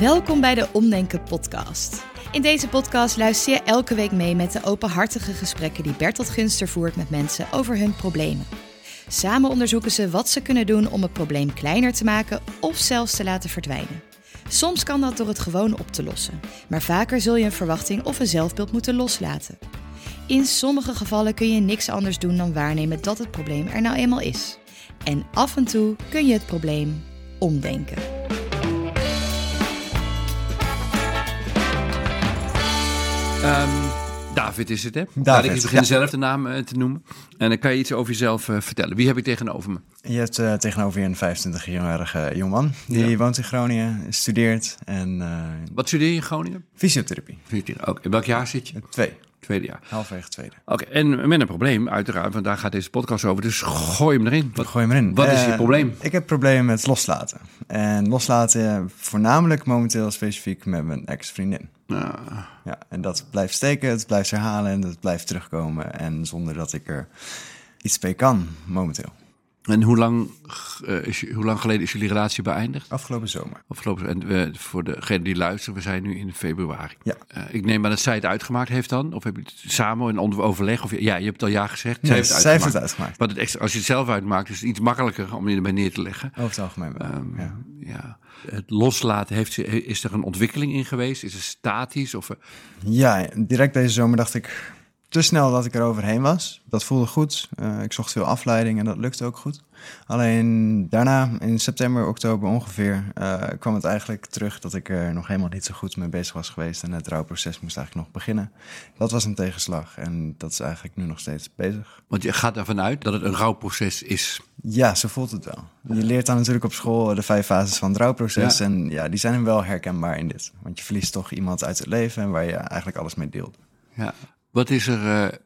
Welkom bij de Omdenken podcast. In deze podcast luister je elke week mee met de openhartige gesprekken die Bertolt Gunster voert met mensen over hun problemen. Samen onderzoeken ze wat ze kunnen doen om het probleem kleiner te maken of zelfs te laten verdwijnen. Soms kan dat door het gewoon op te lossen, maar vaker zul je een verwachting of een zelfbeeld moeten loslaten. In sommige gevallen kun je niks anders doen dan waarnemen dat het probleem er nou eenmaal is. En af en toe kun je het probleem omdenken. Ehm, David is het, hè? David, Laat ik eens beginnen ja. zelf de naam eh, te noemen. En dan kan je iets over jezelf eh, vertellen. Wie heb ik tegenover me? Je hebt eh, tegenover je een 25-jarige jongeman. Die Ja. woont in Groningen, studeert en Wat studeer je in Groningen? fysiotherapie. Oké, in welk jaar zit je? Twee, Tweede jaar. halfwege tweede. Oké, en met een probleem, uiteraard, want daar gaat deze podcast over. Dus gooi hem erin. Wat, Gooi hem erin. wat is je probleem? Ik heb problemen met loslaten. En loslaten voornamelijk momenteel specifiek met mijn ex-vriendin. Ja, en dat blijft steken, het blijft herhalen en het blijft terugkomen. En zonder dat ik er iets mee kan momenteel. en hoe lang, eh, is, hoe lang geleden is jullie relatie beëindigd? Afgelopen zomer. Afgelopen, en we, voor degene die luisteren, we zijn nu in februari. Ja. Eh, ik neem aan dat zij het uitgemaakt heeft dan? Of heb je het samen in overleg? Of, ja, je hebt al ja gezegd. Nee, zij heeft het zij heeft uitgemaakt. het uitgemaakt. Het extra, als je het zelf uitmaakt, is het iets makkelijker om je erbij neer te leggen. Over het algemeen wel. Ehm, ja. ja. Het loslaten, heeft, is er een ontwikkeling in geweest? Is het statisch? Of, eh, Ja, direct deze zomer dacht ik te snel dat ik er overheen was. Dat voelde goed. Eh, ik zocht veel afleiding en dat lukte ook goed. Alleen daarna, in september, oktober ongeveer, eh, kwam het eigenlijk terug dat ik er nog helemaal niet zo goed mee bezig was geweest. En het rouwproces moest eigenlijk nog beginnen. Dat was een tegenslag en dat is eigenlijk nu nog steeds bezig. want je gaat ervan uit dat het een rouwproces is. Ja, zo voelt het wel. Je leert dan natuurlijk op school de vijf fases van het rouwproces. Ja. En ja, die zijn wel herkenbaar in dit. Want je verliest toch iemand uit het leven en waar je eigenlijk alles mee deelt. Ja. Wat is er eh,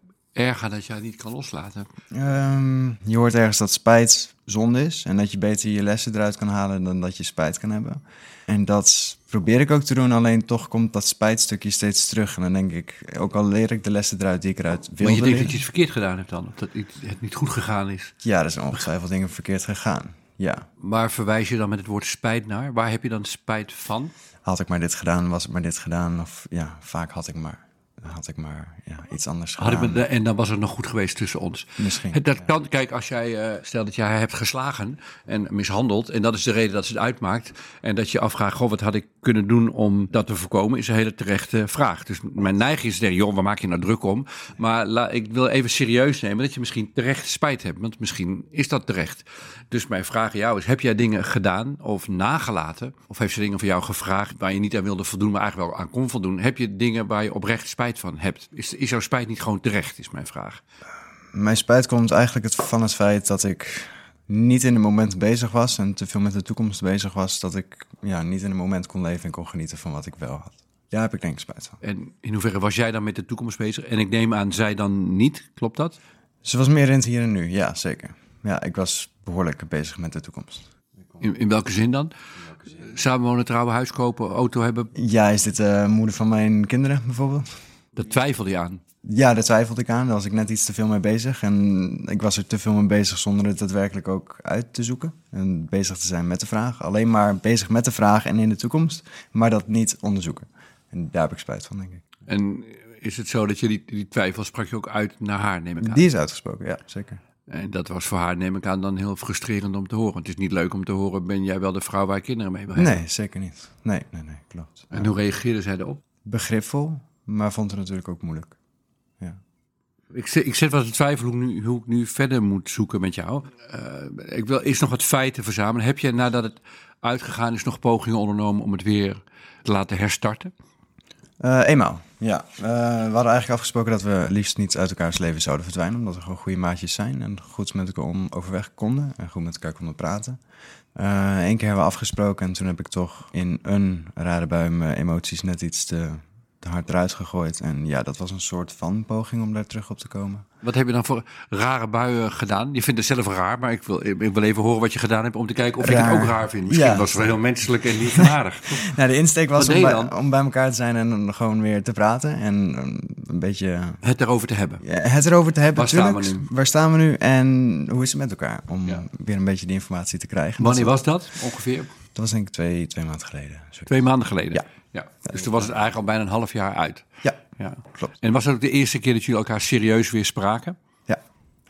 erger dat jij niet kan loslaten? Ehm, je hoort ergens dat spijt zonde is en dat je beter je lessen eruit kan halen dan dat je spijt kan hebben. En dat probeer ik ook te doen, alleen toch komt dat spijtstukje steeds terug. En dan denk ik, ook al leer ik de lessen eruit die ik eruit wilde Maar je denkt dat je iets verkeerd gedaan hebt dan? Of dat het niet goed gegaan is? Ja, er zijn ongetwijfeld dingen verkeerd gegaan. Ja, Waar verwijs je dan met het woord spijt naar? Waar heb je dan spijt van? had ik maar dit gedaan, was ik maar dit gedaan. Of ja, vaak had ik maar, had ik maar ja, iets anders Had gedaan. ik me, en dan was het nog goed geweest tussen ons. Misschien, Het- Dat kan, kijk, als jij, eh, stel dat jij haar hebt geslagen en mishandeld, en dat is de reden dat ze het uitmaakt, en dat je afvraagt, goh, wat had ik kunnen doen om dat te voorkomen, is een hele terechte vraag. Dus mijn neiging is te zeggen, joh, waar maak je nou druk om? Maar la, ik wil even serieus nemen dat je misschien terecht spijt hebt, want misschien is dat terecht. Dus mijn vraag aan jou is, heb jij dingen gedaan of nagelaten, of heeft ze dingen van jou gevraagd waar je niet aan wilde voldoen, maar eigenlijk wel aan kon voldoen? Heb je dingen waar je oprecht spijt van hebt? Is, is jouw spijt niet gewoon terecht, is mijn vraag. Mijn spijt komt eigenlijk het, van het feit dat ik niet in het moment bezig was en te veel met de toekomst bezig was, dat ik ja, niet in het moment kon leven en kon genieten van wat ik wel had. Daar heb ik denk ik spijt van. En in hoeverre was jij dan met de toekomst bezig? En ik neem aan, zij dan niet, klopt dat? Ze was meer in het hier en nu, ja zeker. Ja, ik was behoorlijk bezig met de toekomst. In, in welke zin dan? Samenwonen, trouwen, huis kopen, auto hebben, Ja, is dit de moeder van mijn kinderen bijvoorbeeld? Daar twijfel je aan. Ja, daar twijfelde ik aan. Daar was ik net iets te veel mee bezig. En ik was er te veel mee bezig zonder het daadwerkelijk ook uit te zoeken. En bezig te zijn met de vraag. Alleen maar bezig met de vraag en in de toekomst. Maar dat niet onderzoeken. En daar heb ik spijt van, denk ik. En is het zo dat je die, die twijfel sprak je ook uit naar haar, neem ik aan? Die is uitgesproken, ja, zeker. En dat was voor haar, neem ik aan, dan heel frustrerend om te horen. Het is niet leuk om te horen, ben jij wel de vrouw waar je kinderen mee wil hebben? Nee, zeker niet. Nee, nee, nee, klopt. En hoe reageerde zij erop? Begripvol, maar vond het natuurlijk ook moeilijk. Ja. Ik zit, ik zit wat te twijfelen hoe, ik nu, hoe ik nu verder moet zoeken met jou. Eh, ik wil eerst nog wat feiten verzamelen. Heb je nadat het uitgegaan is nog pogingen ondernomen om het weer te laten herstarten? Eh, eenmaal, ja. Eh, we hadden eigenlijk afgesproken dat we liefst niet uit elkaars leven zouden verdwijnen. Omdat we gewoon goede maatjes zijn en goed met elkaar om, overweg konden. En goed met elkaar konden praten. Eén keer hebben we afgesproken en toen heb ik toch in een rare bui mijn emoties net iets te hard eruit gegooid. En ja, dat was een soort van poging om daar terug op te komen. Wat heb je dan voor rare buien gedaan? Je vindt het zelf raar, maar ik wil, ik wil even horen wat je gedaan hebt om te kijken of ik het ook raar vind. Misschien Ja. was het wel heel menselijk en en aardig. Nou, de insteek was om bij, om bij elkaar te zijn en gewoon weer te praten. En eh, een beetje het erover te hebben. Ja, het erover te hebben. Waar staan we nu? Waar staan we nu en hoe is het met elkaar? Om Ja. weer een beetje die informatie te krijgen. Wanneer Dat was dat ongeveer? Dat was denk ik twee, twee maanden geleden. Twee maanden geleden? Ja. Ja. Dus toen was het eigenlijk al bijna een half jaar uit. Ja, Ja. klopt. En was het ook de eerste keer dat jullie elkaar serieus weer spraken?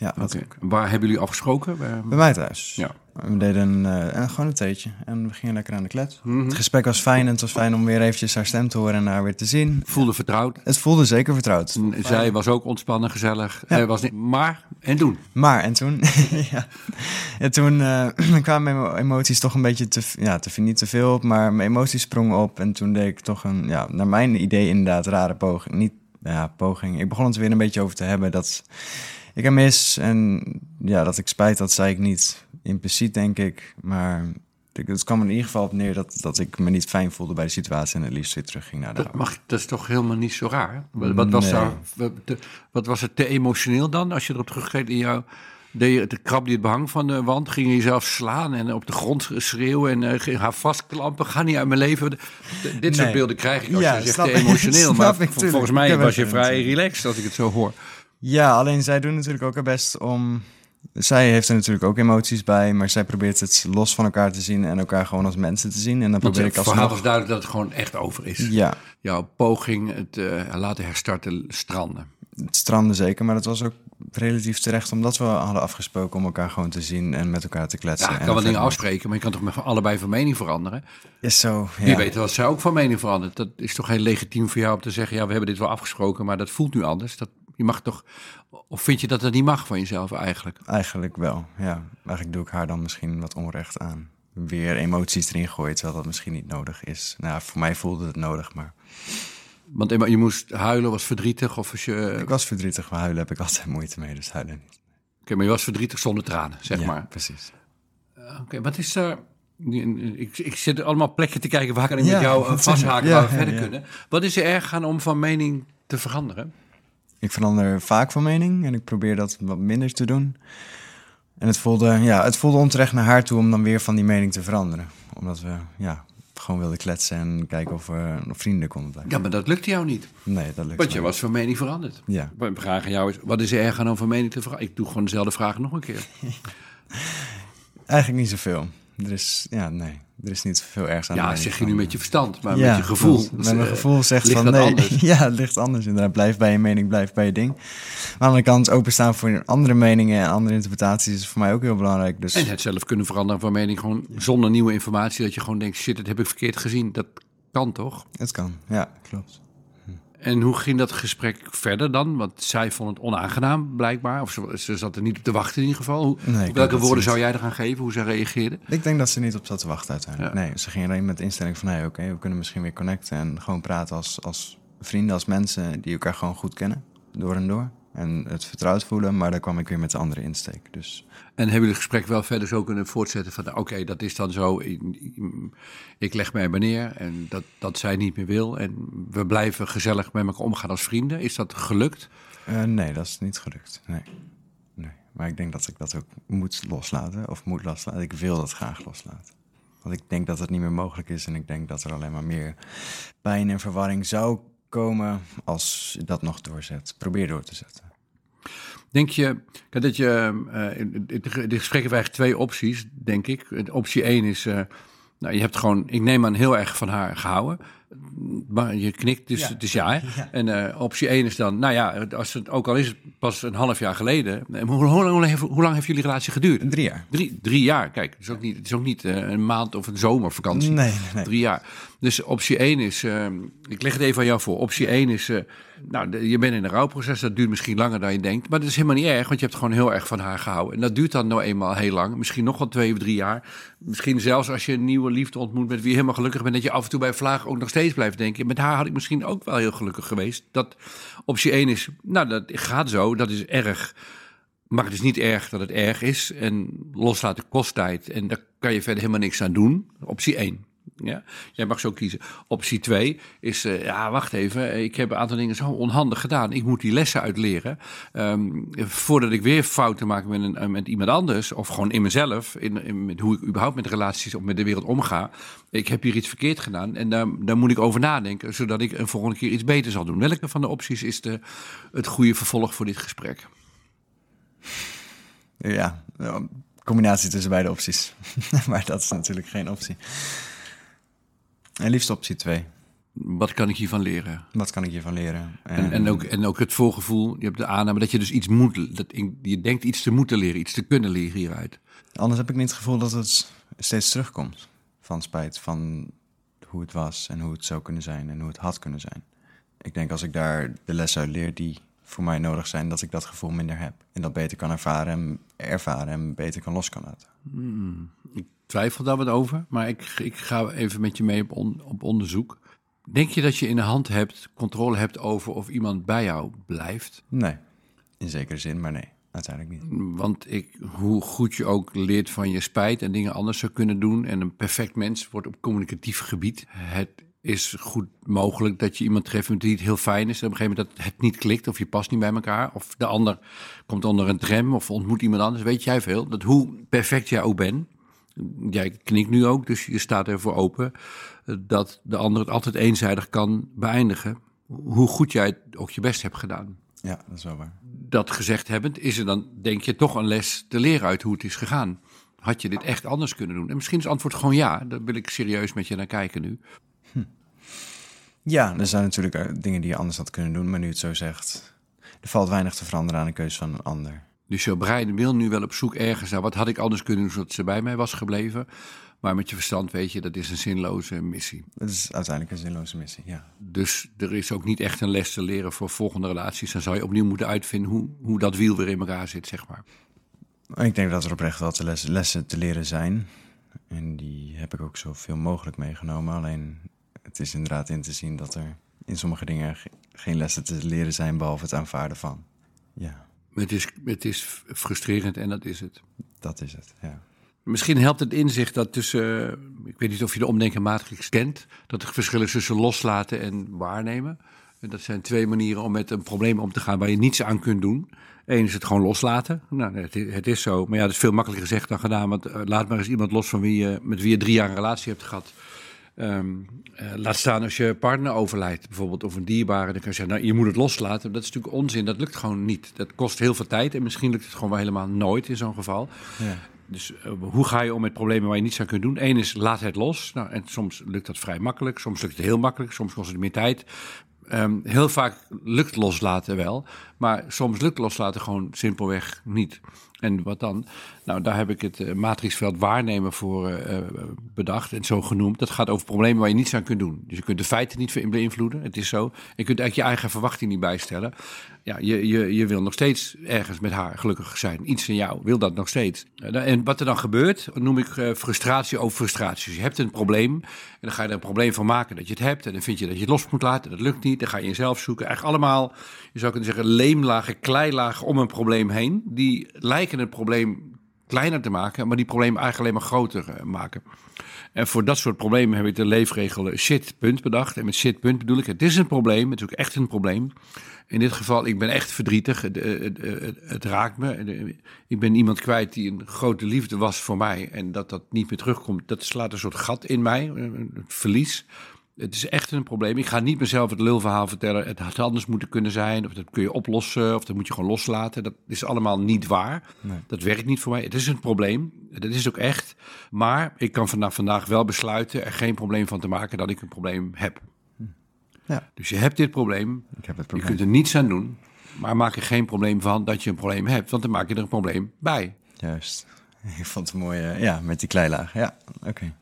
Ja, dat. Waar hebben jullie afgesproken? Bij- Bij mij thuis. Ja. We deden eh, gewoon een theetje en we gingen lekker aan de klet. Mhm. Het gesprek was fijn en het was fijn om weer eventjes haar stem te horen en haar weer te zien. Voelde vertrouwd. Het voelde zeker vertrouwd. Zij was ook ontspannen, gezellig. Ja. Was niet, maar, en doen. Maar, en toen, ja. En toen eh, kwamen mijn emoties toch een beetje te, ja, te, niet te veel op, maar mijn emoties sprongen op. En toen deed ik toch een, ja, naar mijn idee inderdaad, rare poging. Niet, ja, poging. Ik begon het er weer een beetje over te hebben dat ik er mis. En ja, dat ik spijt had, zei ik niet impliciet, denk ik. Maar het kwam in ieder geval op neer dat, dat ik me niet fijn voelde bij de situatie en het liefst weer terugging naar de Dat, mag, dat is toch helemaal niet zo raar? Wat, wat was, Nee. daar, wat, was het te emotioneel dan? Als je erop teruggeeft in jou... Deed je, de krab die het behang van de wand, ging je jezelf slaan en op de grond schreeuwen en eh, ging haar vastklampen. Ga niet uit mijn leven. Dit soort beelden krijg ik als Ja, je zegt te emotioneel. Maar ik, volgens mij was je vrij relaxed als ik het zo hoor. Ja, alleen zij doen natuurlijk ook haar best om. Zij heeft er natuurlijk ook emoties bij, maar zij probeert het los van elkaar te zien en elkaar gewoon als mensen te zien. En dan probeer het ik als verhaal was duidelijk dat het gewoon echt over is. Ja, Jouw poging het eh, laten herstarten stranden. het stranden zeker, maar dat was ook relatief terecht, omdat we hadden afgesproken om elkaar gewoon te zien en met elkaar te kletsen. Ja, En kan wel dingen afspreken, maar je kan toch met allebei van mening veranderen? Is zo. Wie Ja. weet wat zij ook van mening verandert. Dat is toch heel legitiem voor jou om te zeggen... ja, we hebben dit wel afgesproken, maar dat voelt nu anders. Dat, je mag toch... Of vind je dat dat niet mag van jezelf eigenlijk? Eigenlijk wel, ja. Eigenlijk doe ik haar dan misschien wat onrecht aan. Weer emoties erin gooien, terwijl dat misschien niet nodig is. Nou, voor mij voelde het nodig, maar Want je moest huilen, was verdrietig of was je... ik was verdrietig, maar huilen heb ik altijd moeite mee, dus huilen niet. Oké, maar je was verdrietig zonder tranen, zeg ja, maar. precies. Oké, wat is er... Ik, ik zit allemaal plekken te kijken waar kan ik Ja, met jou eh, vasthaken Ja, waar we verder kunnen. Wat is er erg aan om van mening te veranderen? Ik verander vaak van mening en ik probeer dat wat minder te doen. En het voelde, ja, het voelde onterecht naar haar toe om dan weer van die mening te veranderen. Omdat we ja, gewoon wilden kletsen en kijken of we nog vrienden konden blijven. Ja, maar dat lukte jou niet. Nee, dat lukt Want je was van mening veranderd. Ja. Mijn vraag aan jou is, wat is er erg aan om van mening te veranderen? Ik doe gewoon dezelfde vraag nog een keer. Eigenlijk niet zoveel. Er is, ja, nee, er is niet zoveel ergs aan Ja, zeg je nu met je verstand, maar Ja, met je gevoel. Met mijn eh, gevoel zegt ligt van nee. anders. Ja, het ligt anders inderdaad. Blijf bij je mening, blijf bij je ding. Maar aan de andere kant openstaan voor andere meningen en andere interpretaties is voor mij ook heel belangrijk. Dus En het zelf kunnen veranderen van mening gewoon zonder nieuwe informatie. Dat je gewoon denkt, shit, dat heb ik verkeerd gezien. Dat kan toch? het kan. Ja, klopt. En hoe ging dat gesprek verder dan? Want zij vond het onaangenaam, blijkbaar. Of ze, ze zat er niet op te wachten in ieder geval. Hoe, Nee, welke woorden niet- zou jij eraan geven? Hoe ze reageerde? Ik denk dat ze niet op zat te wachten uiteindelijk. Ja. Nee, ze gingen alleen met de instelling van... nee, oké, we kunnen misschien weer connecten... en gewoon praten als, als vrienden, als mensen... die elkaar gewoon goed kennen, door en door. En het vertrouwd voelen, maar daar kwam ik weer met de andere insteek. Dus En hebben jullie het gesprek wel verder zo kunnen voortzetten van... oké, dat is dan zo, ik, ik leg mij bij neer en dat, dat zij niet meer wil... en we blijven gezellig met elkaar omgaan als vrienden. Is dat gelukt? eh, nee, dat is niet gelukt. Nee. nee. Maar ik denk dat ik dat ook moet loslaten. Of moet loslaten. Ik wil dat graag loslaten. Want ik denk dat het niet meer mogelijk is. En ik denk dat er alleen maar meer pijn en verwarring zou komen... als je dat nog doorzet. Probeer door te zetten. Denk je dat je. eh, in de gesprekken hebben eigenlijk twee opties, denk ik. Optie 1 is. eh, nou, je hebt gewoon. Ik neem aan heel erg van haar gehouden. Maar je knikt, dus Ja. het is ja. Hè? En eh, optie 1 is dan. Nou ja, als het, ook al is het pas een half jaar geleden. Hoe, hoe, lang, hoe, lang heeft, hoe lang heeft jullie relatie geduurd? Drie jaar. Drie, drie jaar. Kijk, het is ook niet, het is ook niet een maand of een zomervakantie. Nee. Drie jaar. Dus optie 1 is, eh, ik leg het even aan jou voor. Optie 1 is, eh, nou, de- je bent in een rouwproces. Dat duurt misschien langer dan je denkt. Maar dat is helemaal niet erg, want je hebt gewoon heel erg van haar gehouden. En dat duurt dan nou eenmaal heel lang. Misschien nog wel twee of drie jaar. Misschien zelfs als je een nieuwe liefde ontmoet met wie je helemaal gelukkig bent. Dat je af en toe bij vlaag ook nog steeds blijft denken. Met haar had ik misschien ook wel heel gelukkig geweest. Dat optie 1 is, nou, dat gaat zo. Dat is erg. Maar het is niet erg dat het erg is. En loslaten kost tijd. En daar kan je verder helemaal niks aan doen. Optie 1. Ja, jij mag zo kiezen. Optie 2 is, eh, ja, wacht even. Ik heb een aantal dingen zo onhandig gedaan. Ik moet die lessen uitleren. Ehm, voordat ik weer fouten maak met, een, eh, met iemand anders. Of gewoon in mezelf. In, met hoe ik überhaupt met relaties of met de wereld omga. Ik heb hier iets verkeerd gedaan. En daar, daar moet ik over nadenken. Zodat ik een volgende keer iets beter zal doen. Welke van de opties is de, het goede vervolg voor dit gesprek? Ja, nou, combinatie tussen beide opties. maar dat is natuurlijk geen optie. En liefst optie 2. Wat kan ik hiervan leren? Wat kan ik hiervan leren? En, en, ook, en ook het voorgevoel, je hebt de aanname dat je dus iets moet, dat je denkt iets te moeten leren, iets te kunnen leren hieruit. Anders heb ik niet het gevoel dat het steeds terugkomt. Van spijt, van hoe het was en hoe het zou kunnen zijn en hoe het had kunnen zijn. Ik denk als ik daar de lessen uit leer die voor mij nodig zijn, dat ik dat gevoel minder heb. En dat beter kan ervaren en ervaren en beter kan los kan laten. Hmm, ik twijfel daar wat over, maar ik, ik ga even met je mee op, op onderzoek. Denk je dat je in de hand hebt, controle hebt over of iemand bij jou blijft? Nee, in zekere zin, maar nee, uiteindelijk niet. Want ik, hoe goed je ook leert van je spijt en dingen anders zou kunnen doen. En een perfect mens wordt op communicatief gebied. Het is goed mogelijk dat je iemand treft met die het heel fijn is. En op een gegeven moment dat het niet klikt of je past niet bij elkaar. Of de ander komt onder een tram of ontmoet iemand anders. Weet jij veel. Dat hoe perfect jij ook bent. Jij knikt nu ook, dus je staat ervoor open. Dat de ander het altijd eenzijdig kan beëindigen. Hoe goed jij ook je best hebt gedaan. Ja, dat is wel waar. Dat gezegd hebbend, is er dan, denk je, toch een les te leren uit hoe het is gegaan. Had je dit echt anders kunnen doen? En misschien is het antwoord gewoon ja. Daar wil ik serieus met je naar kijken nu. Ja, er zijn natuurlijk eh, dingen die je anders had kunnen doen, maar nu het zo zegt, er valt weinig te veranderen aan de keuze van een ander. Dus brein wil nu wel op zoek ergens naar wat had ik anders kunnen doen zodat ze bij mij was gebleven. Maar met je verstand weet je, dat is een zinloze missie. Dat is uiteindelijk een zinloze missie, ja. Dus er is ook niet echt een les te leren voor volgende relaties. Dan zou je opnieuw moeten uitvinden hoe, hoe dat wiel weer in elkaar zit, zeg maar. Ik denk dat er oprecht wel te lessen, lessen te leren zijn. En die heb ik ook zoveel mogelijk meegenomen. Alleen het is inderdaad in te zien dat er in sommige dingen geen lessen te leren zijn behalve het aanvaarden van. Ja. Het is, het is frustrerend en dat is het. Dat is het, ja. Misschien helpt het inzicht dat tussen, ik weet niet of je de omdenkenmatrix kent, dat er verschil is tussen loslaten en waarnemen. En dat zijn twee manieren om met een probleem om te gaan waar je niets aan kunt doen. Eén is het gewoon loslaten. Nou, het, het is zo. Maar ja, dat is veel makkelijker gezegd dan gedaan. Want uh, laat maar eens iemand los van wie je, met wie je drie jaar een relatie hebt gehad. Um, uh, laat staan als je partner overlijdt, bijvoorbeeld, of een dierbare. Dan kan je zeggen, nou, je moet het loslaten. Dat is natuurlijk onzin. Dat lukt gewoon niet. Dat kost heel veel tijd. En misschien lukt het gewoon wel helemaal nooit in zo'n geval. Ja. Dus uh, hoe ga je om met problemen waar je niets aan kunt doen? Eén is, laat het los. Nou, en soms lukt dat vrij makkelijk. Soms lukt het heel makkelijk. Soms kost het meer tijd. Um, heel vaak lukt loslaten wel, maar soms lukt loslaten gewoon simpelweg niet. En wat dan? Nou, daar heb ik het uh, matrixveld waarnemen voor uh, bedacht en zo genoemd. Dat gaat over problemen waar je niets aan kunt doen. Dus je kunt de feiten niet beïnvloeden, het is zo. Je kunt eigenlijk je eigen verwachting niet bijstellen. Ja, je, je, je wil nog steeds ergens met haar gelukkig zijn. Iets in jou wil dat nog steeds. En wat er dan gebeurt, noem ik frustratie over frustratie. Dus je hebt een probleem en dan ga je er een probleem van maken dat je het hebt. En dan vind je dat je het los moet laten, dat lukt niet. Dan ga je jezelf zoeken. Eigenlijk allemaal, je zou kunnen zeggen, leemlagen, kleilagen om een probleem heen. Die lijken het probleem kleiner te maken, maar die problemen eigenlijk alleen maar groter uh, maken. En voor dat soort problemen heb ik de leefregel shit punt bedacht. En met shit punt bedoel ik, het is een probleem, het is ook echt een probleem. In dit geval, ik ben echt verdrietig, het, het, het, het raakt me. Ik ben iemand kwijt die een grote liefde was voor mij. En dat dat niet meer terugkomt, dat slaat een soort gat in mij, een verlies. Het is echt een probleem. Ik ga niet mezelf het lulverhaal vertellen. Het had anders moeten kunnen zijn. Of dat kun je oplossen. Of dat moet je gewoon loslaten. Dat is allemaal niet waar. Nee. Dat werkt niet voor mij. Het is een probleem. Dat is ook echt. Maar ik kan vanaf vandaag wel besluiten er geen probleem van te maken dat ik een probleem heb. Ja. Dus je hebt dit probleem. Ik heb het probleem. Je kunt er niets aan doen. Maar maak er geen probleem van dat je een probleem hebt. Want dan maak je er een probleem bij. Juist. Ik vond het mooi. Ja, met die kleilaag. Ja, oké. Okay.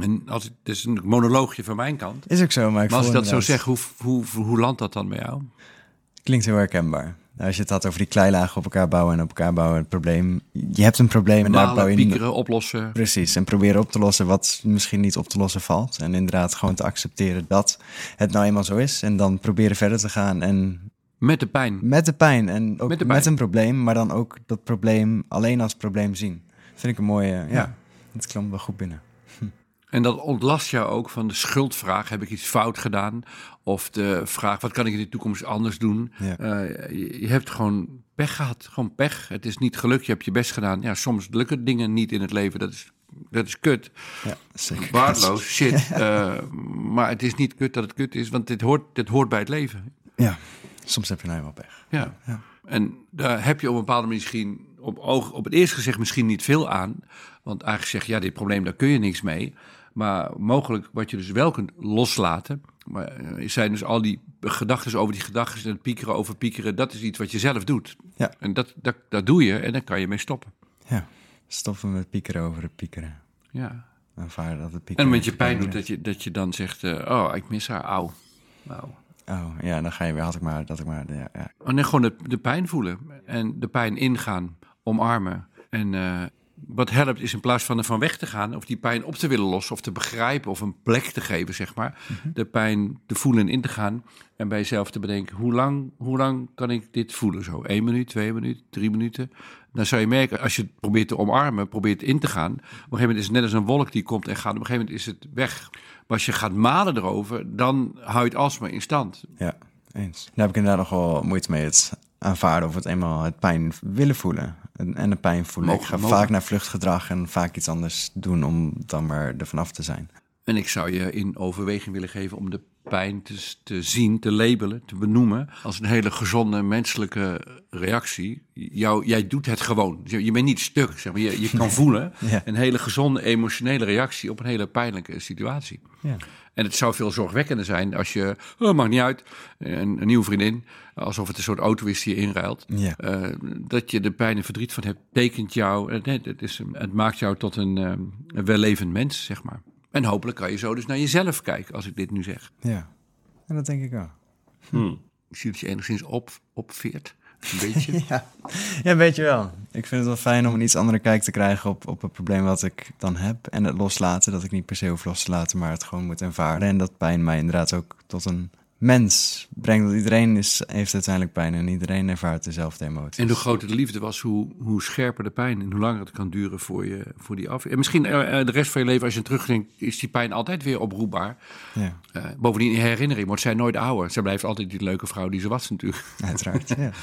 En als het is een monoloogje van mijn kant. Is ook zo, maar, ik maar als ik dat zo zeg, hoe, hoe, hoe landt dat dan bij jou? Klinkt heel herkenbaar. Als je het had over die kleilagen op elkaar bouwen en op elkaar bouwen, het probleem. Je hebt een probleem en daar bouw je piekeren, oplossen. Precies, en proberen op te lossen wat misschien niet op te lossen valt. En inderdaad gewoon te accepteren dat het nou eenmaal zo is. En dan proberen verder te gaan en met de pijn. Met de pijn. En ook met, pijn. met, een probleem, maar dan ook dat probleem alleen als probleem zien. Vind ik een mooie. Ja, ja. het klopt wel goed binnen. En dat ontlast jou ook van de schuldvraag: heb ik iets fout gedaan? Of de vraag: wat kan ik in de toekomst anders doen? Ja. Uh, je, je, hebt gewoon pech gehad, gewoon pech. Het is niet gelukt, je hebt je best gedaan. Ja, soms lukken dingen niet in het leven. Dat is, dat is kut. Ja, zeker. Waardeloos, shit. Uh, maar het is niet kut dat het kut is, want dit hoort, dit hoort bij het leven. Ja, soms heb je nou helemaal pech. Ja. ja. En daar heb je op een bepaalde manier misschien op, oog, op het eerste gezicht misschien niet veel aan. Want eigenlijk zeg je, ja, dit probleem, daar kun je niks mee. Maar mogelijk wat je dus wel kunt loslaten, maar eh, zijn dus al die gedachten over die gedachten en het piekeren over piekeren, dat is iets wat je zelf doet. Ja. En dat, dat, dat doe je en dan kan je mee stoppen. Ja, stoppen met piekeren over het piekeren. Ja. Aanvaarden dat het piekeren... En met je pijn doet dat je, dat je dan zegt, uh, oh, ik mis haar, auw. Auw. Oh, ja, dan ga je weer, had ik maar, dat ik maar, ja. ja. En dan gewoon de, de pijn voelen en de pijn ingaan, omarmen. En uh, wat helpt is in plaats van er van weg te gaan, of die pijn op te willen lossen, of te begrijpen, of een plek te geven, zeg maar. Mm -hmm. De pijn te voelen en in te gaan. En bij jezelf te bedenken, hoe lang, hoe lang kan ik dit voelen? Zo één minuut, twee minuten, drie minuten. Dan zou je merken, als je het probeert te omarmen, probeert in te gaan. Op een gegeven moment is het net als een wolk die komt en gaat. Op een gegeven moment is het weg. Maar als je gaat malen erover, dan hou je het alsmaar in stand. Ja, eens. Daar heb ik inderdaad nog wel moeite mee. Het aanvaarden of het eenmaal het pijn willen voelen. En de pijn voelen. Mogen, ik ga mogen. vaak naar vluchtgedrag en vaak iets anders doen om dan maar er vanaf te zijn. En ik zou je in overweging willen geven om de pijn te, te zien, te labelen, te benoemen als een hele gezonde menselijke reactie. Jou, jij doet het gewoon. Je bent niet stuk, zeg maar. Je, je kan voelen Ja. een hele gezonde emotionele reactie op een hele pijnlijke situatie. Ja. En het zou veel zorgwekkender zijn als je, oh, maakt niet uit, een, een nieuwe vriendin, alsof het een soort auto is die je inruilt. Ja. Eh, dat je er pijn en verdriet van hebt, tekent jou, het, het, is, het maakt jou tot een, eh, een wellevend mens, zeg maar. En hopelijk kan je zo dus naar jezelf kijken, als ik dit nu zeg. ja. En dat denk ik wel. Ik zie dat je enigszins op, opveert, een beetje. Ja. ja, weet je wel. Ik vind het wel fijn om een iets andere kijk te krijgen op, op het probleem wat ik dan heb. En het loslaten, dat ik niet per se hoef los te laten, maar het gewoon moet ervaren. En dat pijn mij inderdaad ook tot een mens brengt. Want iedereen is, heeft uiteindelijk pijn en iedereen ervaart dezelfde emoties. En hoe groter de liefde was, hoe, hoe scherper de pijn en hoe langer het kan duren voor, je, voor die af. En misschien eh, eh, de rest van je leven, als je terugdenkt, is die pijn altijd weer oproepbaar. Ja, Eh, bovendien, in herinnering wordt zij nooit ouder. Zij blijft altijd die leuke vrouw die ze was natuurlijk. uiteraard. ja.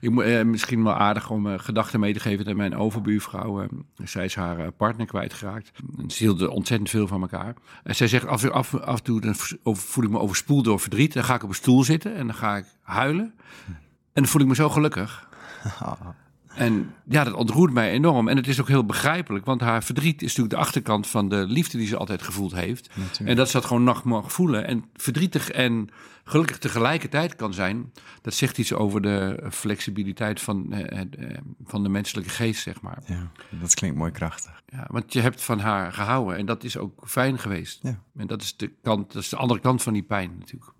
Ik moet misschien wel aardig om gedachten mee te geven aan mijn overbuurvrouw. zij is haar partner kwijtgeraakt. En Ze hielden ontzettend veel van elkaar. En zij zegt af, af, af en toe dan voel ik me overspoeld door verdriet. Dan ga ik op een stoel zitten en dan ga ik huilen. En dan voel ik me zo gelukkig. En ja, dat ontroert mij enorm. En het is ook heel begrijpelijk, want haar verdriet is natuurlijk de achterkant van de liefde die ze altijd gevoeld heeft. Natuurlijk. En dat ze dat gewoon nog mag voelen. En verdrietig en gelukkig tegelijkertijd kan zijn. Dat zegt iets over de flexibiliteit van, eh, eh, van de menselijke geest, zeg maar. ja, dat klinkt mooi krachtig. Ja, want je hebt van haar gehouden en dat is ook fijn geweest. Ja. En dat is, de kant, dat is de andere kant van die pijn natuurlijk.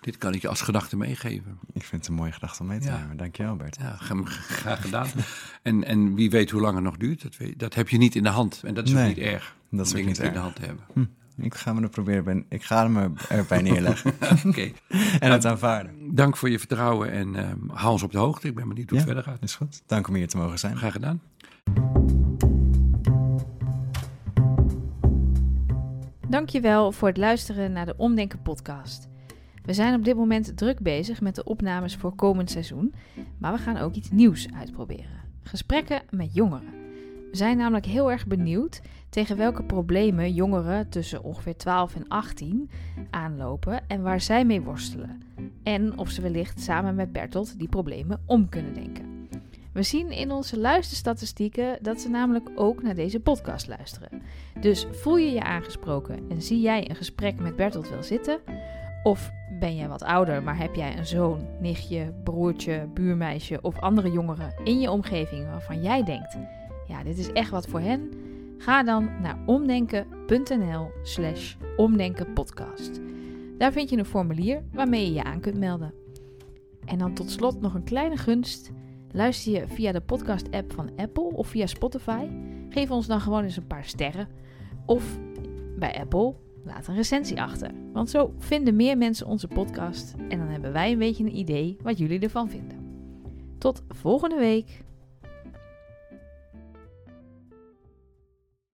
Dit kan ik je als gedachte meegeven. Ik vind het een mooie gedachte om mee te Ja. nemen. Dankjewel, Bert. Ja, graag gedaan. En, en wie weet hoe lang het nog duurt, dat, weet, dat heb je niet in de hand. En dat is ook niet erg. dat is ook niet in de hand te hebben. Ik ga me er proberen, ik ga me erbij neerleggen Oké, en het aanvaarden. dank voor je vertrouwen en ehm hou ons op de hoogte. Ik ben benieuwd hoe het Ja, verder gaat. is goed. Dank om hier te mogen zijn. Graag gedaan. Dankjewel voor het luisteren naar de Omdenken podcast. We zijn op dit moment druk bezig met de opnames voor komend seizoen, maar we gaan ook iets nieuws uitproberen. Gesprekken met jongeren. We zijn namelijk heel erg benieuwd tegen welke problemen jongeren tussen ongeveer 12 en 18 aanlopen en waar zij mee worstelen. En of ze wellicht samen met Bertolt die problemen om kunnen denken. We zien in onze luisterstatistieken dat ze namelijk ook naar deze podcast luisteren. Dus voel je je aangesproken en zie jij een gesprek met Bertolt wil zitten? Of ben jij wat ouder, maar heb jij een zoon, nichtje, broertje, buurmeisje of andere jongeren in je omgeving waarvan jij denkt: ja, dit is echt wat voor hen? Ga dan naar omdenken.nl/slash omdenkenpodcast. Daar vind je een formulier waarmee je je aan kunt melden. En dan tot slot nog een kleine gunst. Luister je via de podcast-app van Apple of via Spotify? Geef ons dan gewoon eens een paar sterren. Of bij Apple, laat een recensie achter. Want zo vinden meer mensen onze podcast en dan hebben wij een beetje een idee wat jullie ervan vinden. Tot volgende week.